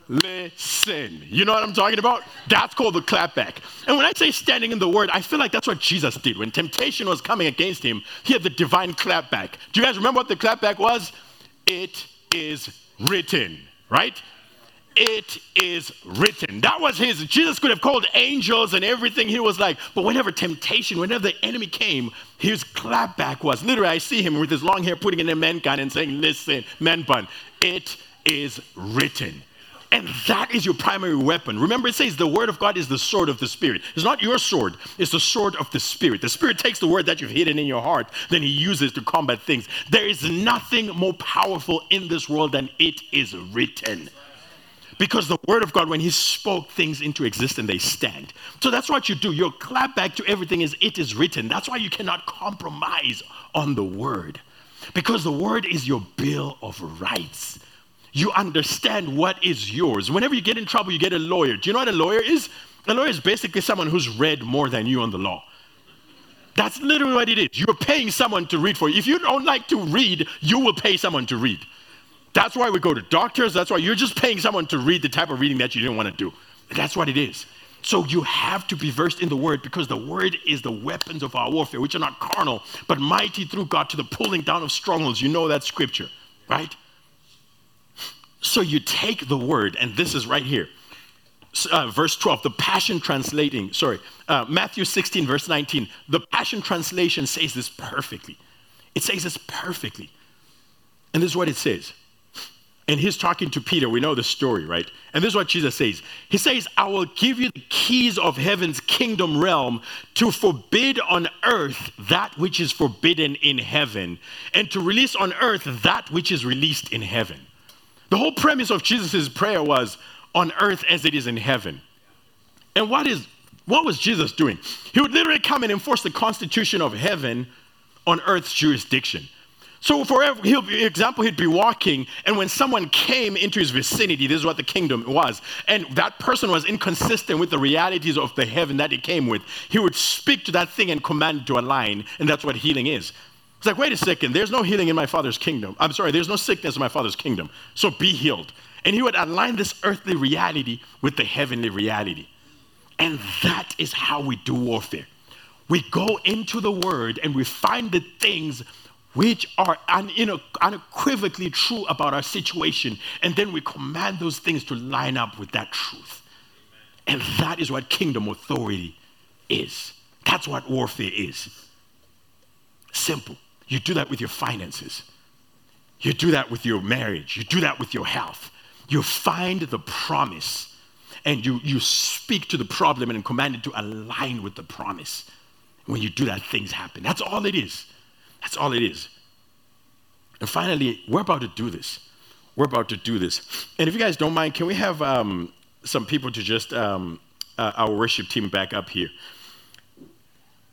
Listen. You know what I'm talking about? That's called the clapback. And when I say standing in the word, I feel like that's what Jesus did. When temptation was coming against him, he had the divine clapback. Do you guys remember what the clapback was? It is written, right? It is written. That was his. Jesus could have called angels and everything. He was like, but whenever temptation, whenever the enemy came, his clapback was literally, I see him with his long hair putting in a man gun and saying, Listen, man bun, it is written. And that is your primary weapon. Remember, it says the word of God is the sword of the Spirit. It's not your sword, it's the sword of the Spirit. The Spirit takes the word that you've hidden in your heart, then He uses to combat things. There is nothing more powerful in this world than it is written. Because the word of God, when he spoke things into existence, they stand. So that's what you do. Your clap back to everything is it is written. That's why you cannot compromise on the word. Because the word is your bill of rights. You understand what is yours. Whenever you get in trouble, you get a lawyer. Do you know what a lawyer is? A lawyer is basically someone who's read more than you on the law. That's literally what it is. You're paying someone to read for you. If you don't like to read, you will pay someone to read. That's why we go to doctors. That's why you're just paying someone to read the type of reading that you didn't want to do. That's what it is. So you have to be versed in the word because the word is the weapons of our warfare, which are not carnal, but mighty through God to the pulling down of strongholds. You know that scripture, right? So you take the word, and this is right here. Uh, verse 12, the Passion translating, sorry, uh, Matthew 16, verse 19. The Passion translation says this perfectly. It says this perfectly. And this is what it says and he's talking to Peter. We know the story, right? And this is what Jesus says He says, I will give you the keys of heaven's kingdom realm to forbid on earth that which is forbidden in heaven, and to release on earth that which is released in heaven. The whole premise of Jesus' prayer was on earth as it is in heaven. And what is what was Jesus doing? He would literally come and enforce the constitution of heaven on earth's jurisdiction. So, for example, he'd be walking, and when someone came into his vicinity, this is what the kingdom was, and that person was inconsistent with the realities of the heaven that he came with, he would speak to that thing and command it to align, and that's what healing is. It's like, wait a second, there's no healing in my father's kingdom. I'm sorry, there's no sickness in my father's kingdom. So be healed. And he would align this earthly reality with the heavenly reality. And that is how we do warfare. We go into the word and we find the things which are unequivocally true about our situation, and then we command those things to line up with that truth. And that is what kingdom authority is. That's what warfare is. Simple. You do that with your finances. You do that with your marriage. You do that with your health. You find the promise and you, you speak to the problem and command it to align with the promise. When you do that, things happen. That's all it is. That's all it is. And finally, we're about to do this. We're about to do this. And if you guys don't mind, can we have um, some people to just, um, uh, our worship team back up here?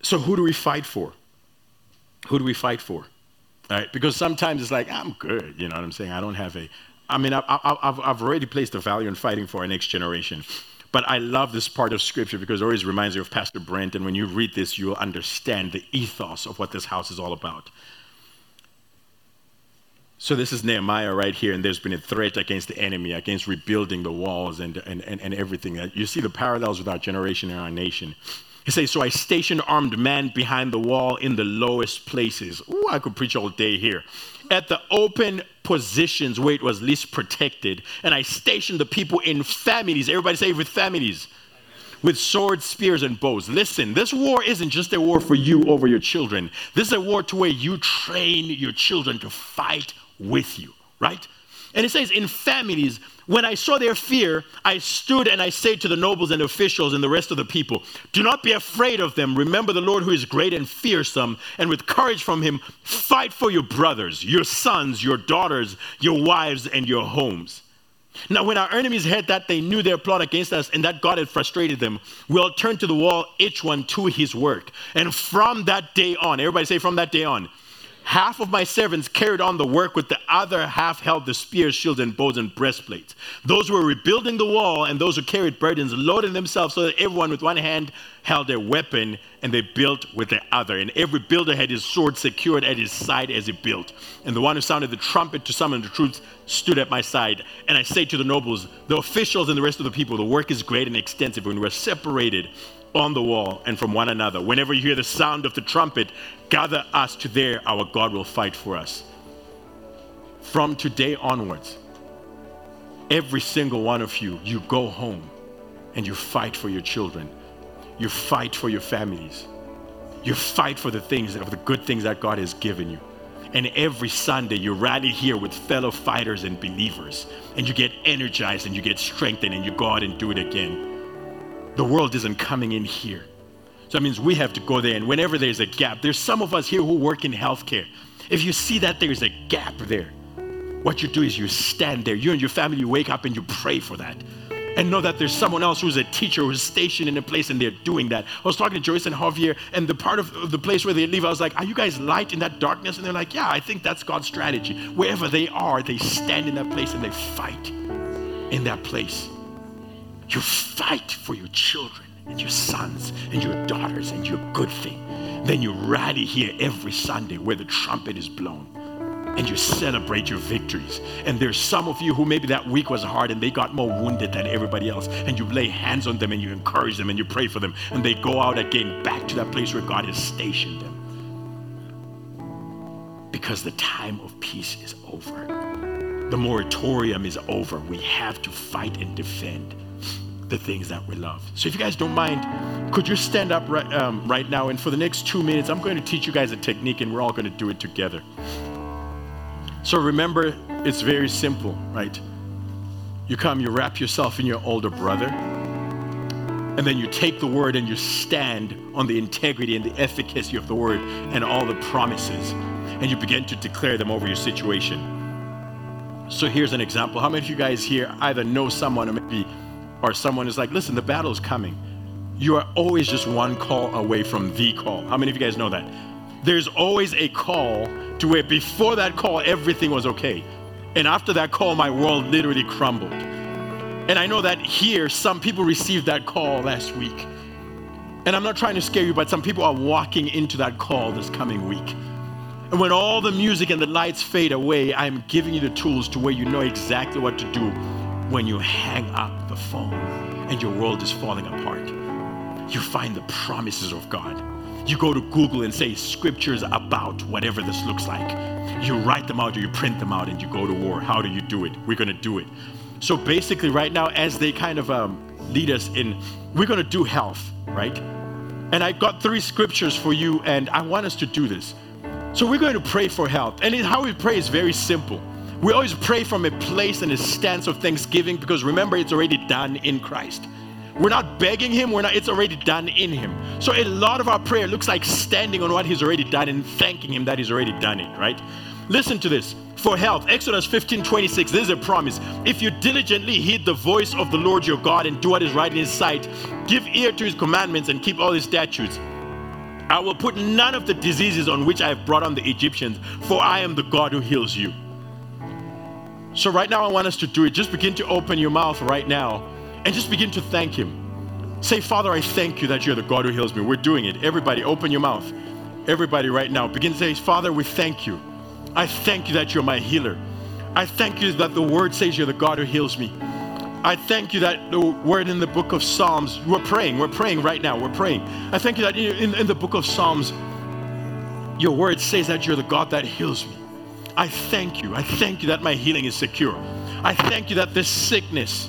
So, who do we fight for? Who do we fight for? All right? Because sometimes it's like, I'm good. You know what I'm saying? I don't have a, I mean, I, have I've already placed a value in fighting for our next generation. But I love this part of scripture because it always reminds you of Pastor Brent. And when you read this, you'll understand the ethos of what this house is all about. So this is Nehemiah right here, and there's been a threat against the enemy, against rebuilding the walls and, and, and, and everything. Uh, you see the parallels with our generation and our nation. He says, So I stationed armed men behind the wall in the lowest places. Ooh, I could preach all day here. At the open positions where it was least protected. And I stationed the people in families. Everybody say with families. With swords, spears, and bows. Listen, this war isn't just a war for you over your children. This is a war to where you train your children to fight with you, right? And it says, in families, when I saw their fear, I stood and I said to the nobles and officials and the rest of the people, Do not be afraid of them. Remember the Lord who is great and fearsome, and with courage from him, fight for your brothers, your sons, your daughters, your wives, and your homes. Now, when our enemies heard that they knew their plot against us and that God had frustrated them, we all turned to the wall, each one to his work. And from that day on, everybody say, from that day on, Half of my servants carried on the work, with the other half held the spears, shields, and bows and breastplates. Those who were rebuilding the wall and those who carried burdens loaded themselves so that everyone with one hand held their weapon and they built with the other. And every builder had his sword secured at his side as he built. And the one who sounded the trumpet to summon the troops stood at my side. And I said to the nobles, the officials, and the rest of the people, the work is great and extensive. When we're separated, on the wall and from one another. Whenever you hear the sound of the trumpet, gather us to there, our God will fight for us. From today onwards, every single one of you, you go home and you fight for your children. You fight for your families. You fight for the things of the good things that God has given you. And every Sunday, you rally here with fellow fighters and believers, and you get energized and you get strengthened, and you go out and do it again the world isn't coming in here. So that means we have to go there. And whenever there's a gap, there's some of us here who work in healthcare. If you see that there's a gap there, what you do is you stand there. You and your family you wake up and you pray for that. And know that there's someone else who's a teacher who's stationed in a place and they're doing that. I was talking to Joyce and Javier, and the part of the place where they live, I was like, Are you guys light in that darkness? And they're like, Yeah, I think that's God's strategy. Wherever they are, they stand in that place and they fight in that place. You fight for your children and your sons and your daughters and your good thing. Then you rally here every Sunday where the trumpet is blown and you celebrate your victories. And there's some of you who maybe that week was hard and they got more wounded than everybody else. And you lay hands on them and you encourage them and you pray for them. And they go out again back to that place where God has stationed them. Because the time of peace is over. The moratorium is over. We have to fight and defend the things that we love. So if you guys don't mind, could you stand up right, um, right now? And for the next two minutes, I'm going to teach you guys a technique and we're all going to do it together. So remember, it's very simple, right? You come, you wrap yourself in your older brother, and then you take the word and you stand on the integrity and the efficacy of the word and all the promises, and you begin to declare them over your situation. So here's an example. How many of you guys here either know someone or maybe or someone is like, listen, the battle is coming. You are always just one call away from the call. How many of you guys know that? There's always a call to where before that call, everything was okay. And after that call, my world literally crumbled. And I know that here, some people received that call last week. And I'm not trying to scare you, but some people are walking into that call this coming week. And when all the music and the lights fade away, I'm giving you the tools to where you know exactly what to do when you hang up the phone and your world is falling apart. You find the promises of God. You go to Google and say scriptures about whatever this looks like. You write them out or you print them out and you go to war. How do you do it? We're going to do it. So basically, right now, as they kind of um, lead us in, we're going to do health, right? And I got three scriptures for you, and I want us to do this. So we're going to pray for health. And how we pray is very simple. We always pray from a place and a stance of thanksgiving because remember, it's already done in Christ. We're not begging Him, we're not, it's already done in Him. So a lot of our prayer looks like standing on what He's already done and thanking Him that He's already done it, right? Listen to this. For health, Exodus 15 26, this is a promise. If you diligently heed the voice of the Lord your God and do what is right in His sight, give ear to His commandments and keep all His statutes. I will put none of the diseases on which I have brought on the Egyptians, for I am the God who heals you. So, right now, I want us to do it. Just begin to open your mouth right now and just begin to thank Him. Say, Father, I thank you that you're the God who heals me. We're doing it. Everybody, open your mouth. Everybody, right now, begin to say, Father, we thank you. I thank you that you're my healer. I thank you that the word says you're the God who heals me. I thank you that the word in the book of Psalms, we're praying, we're praying right now, we're praying. I thank you that in, in the book of Psalms, your word says that you're the God that heals me. I thank you. I thank you that my healing is secure. I thank you that this sickness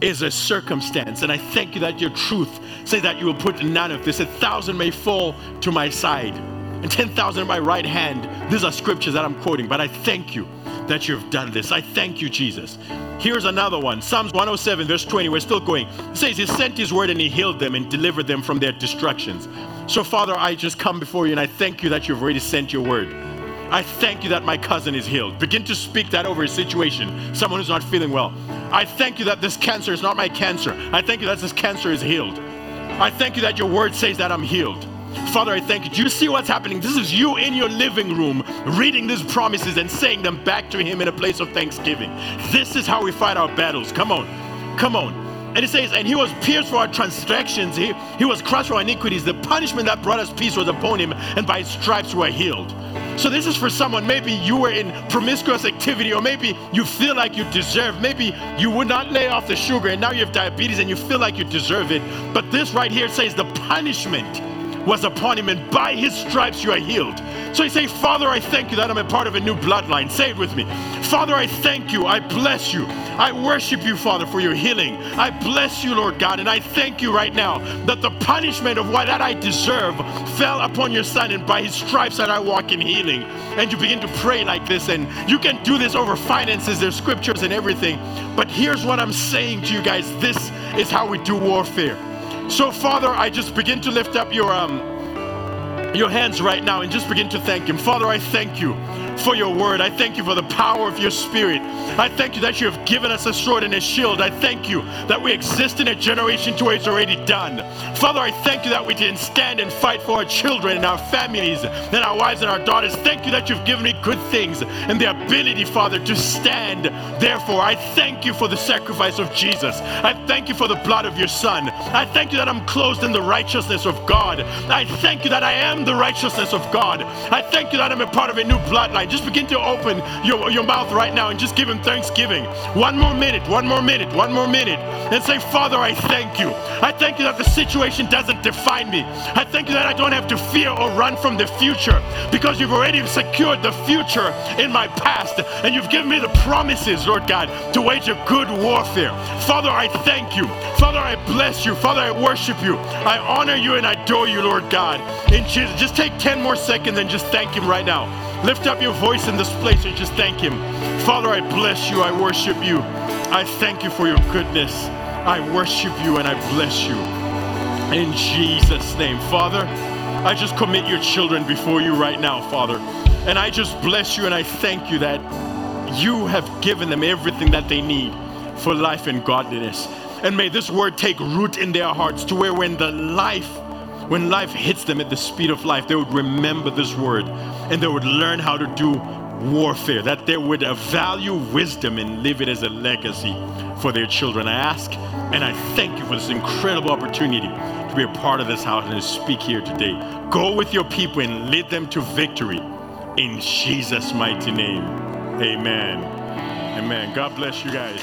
is a circumstance. And I thank you that your truth says that you will put none of this. A thousand may fall to my side and 10,000 in my right hand. These are scriptures that I'm quoting, but I thank you that you've done this. I thank you, Jesus. Here's another one Psalms 107, verse 20. We're still going. It says, He sent His word and He healed them and delivered them from their destructions. So, Father, I just come before you and I thank you that you've already sent your word. I thank you that my cousin is healed. Begin to speak that over his situation, someone who's not feeling well. I thank you that this cancer is not my cancer. I thank you that this cancer is healed. I thank you that your word says that I'm healed. Father, I thank you. Do you see what's happening? This is you in your living room reading these promises and saying them back to Him in a place of thanksgiving. This is how we fight our battles. Come on. Come on. And it says, and he was pierced for our transgressions, he, he was crushed for our iniquities. The punishment that brought us peace was upon him, and by his stripes we are healed. So this is for someone, maybe you were in promiscuous activity, or maybe you feel like you deserve, maybe you would not lay off the sugar, and now you have diabetes and you feel like you deserve it. But this right here says the punishment was upon him, and by his stripes you are healed. So you say, Father, I thank you that I'm a part of a new bloodline. Say it with me. Father, I thank you. I bless you. I worship you, Father, for your healing. I bless you, Lord God, and I thank you right now that the punishment of what that I deserve fell upon your son, and by his stripes that I walk in healing. And you begin to pray like this, and you can do this over finances, there's scriptures and everything. But here's what I'm saying to you guys this is how we do warfare. So, Father, I just begin to lift up your um your hands right now and just begin to thank him. Father, I thank you for your word. I thank you for the power of your spirit. I thank you that you have given us a sword and a shield. I thank you that we exist in a generation to where it's already done. Father, I thank you that we can stand and fight for our children and our families and our wives and our daughters. Thank you that you've given me good things and the ability, Father, to stand. Therefore, I thank you for the sacrifice of Jesus. I thank you for the blood of your Son. I thank you that I'm clothed in the righteousness of God. I thank you that I am the righteousness of God. I thank you that I'm a part of a new bloodline. Just begin to open your, your mouth right now and just give him thanksgiving. One more minute, one more minute, one more minute. And say, Father, I thank you. I thank you that the situation doesn't define me. I thank you that I don't have to fear or run from the future because you've already secured the future in my past and you've given me the promises, Lord God, to wage a good warfare. Father, I thank you. Father, I bless you. Father, I worship you. I honor you and I adore you, Lord God. Jesus, just take 10 more seconds and just thank him right now. Lift up your voice in this place and just thank Him. Father, I bless you. I worship you. I thank you for your goodness. I worship you and I bless you. In Jesus' name. Father, I just commit your children before you right now, Father. And I just bless you and I thank you that you have given them everything that they need for life and godliness. And may this word take root in their hearts to where when the life when life hits them at the speed of life, they would remember this word and they would learn how to do warfare, that they would value wisdom and live it as a legacy for their children. I ask and I thank you for this incredible opportunity to be a part of this house and to speak here today. Go with your people and lead them to victory in Jesus' mighty name. Amen. Amen. God bless you guys.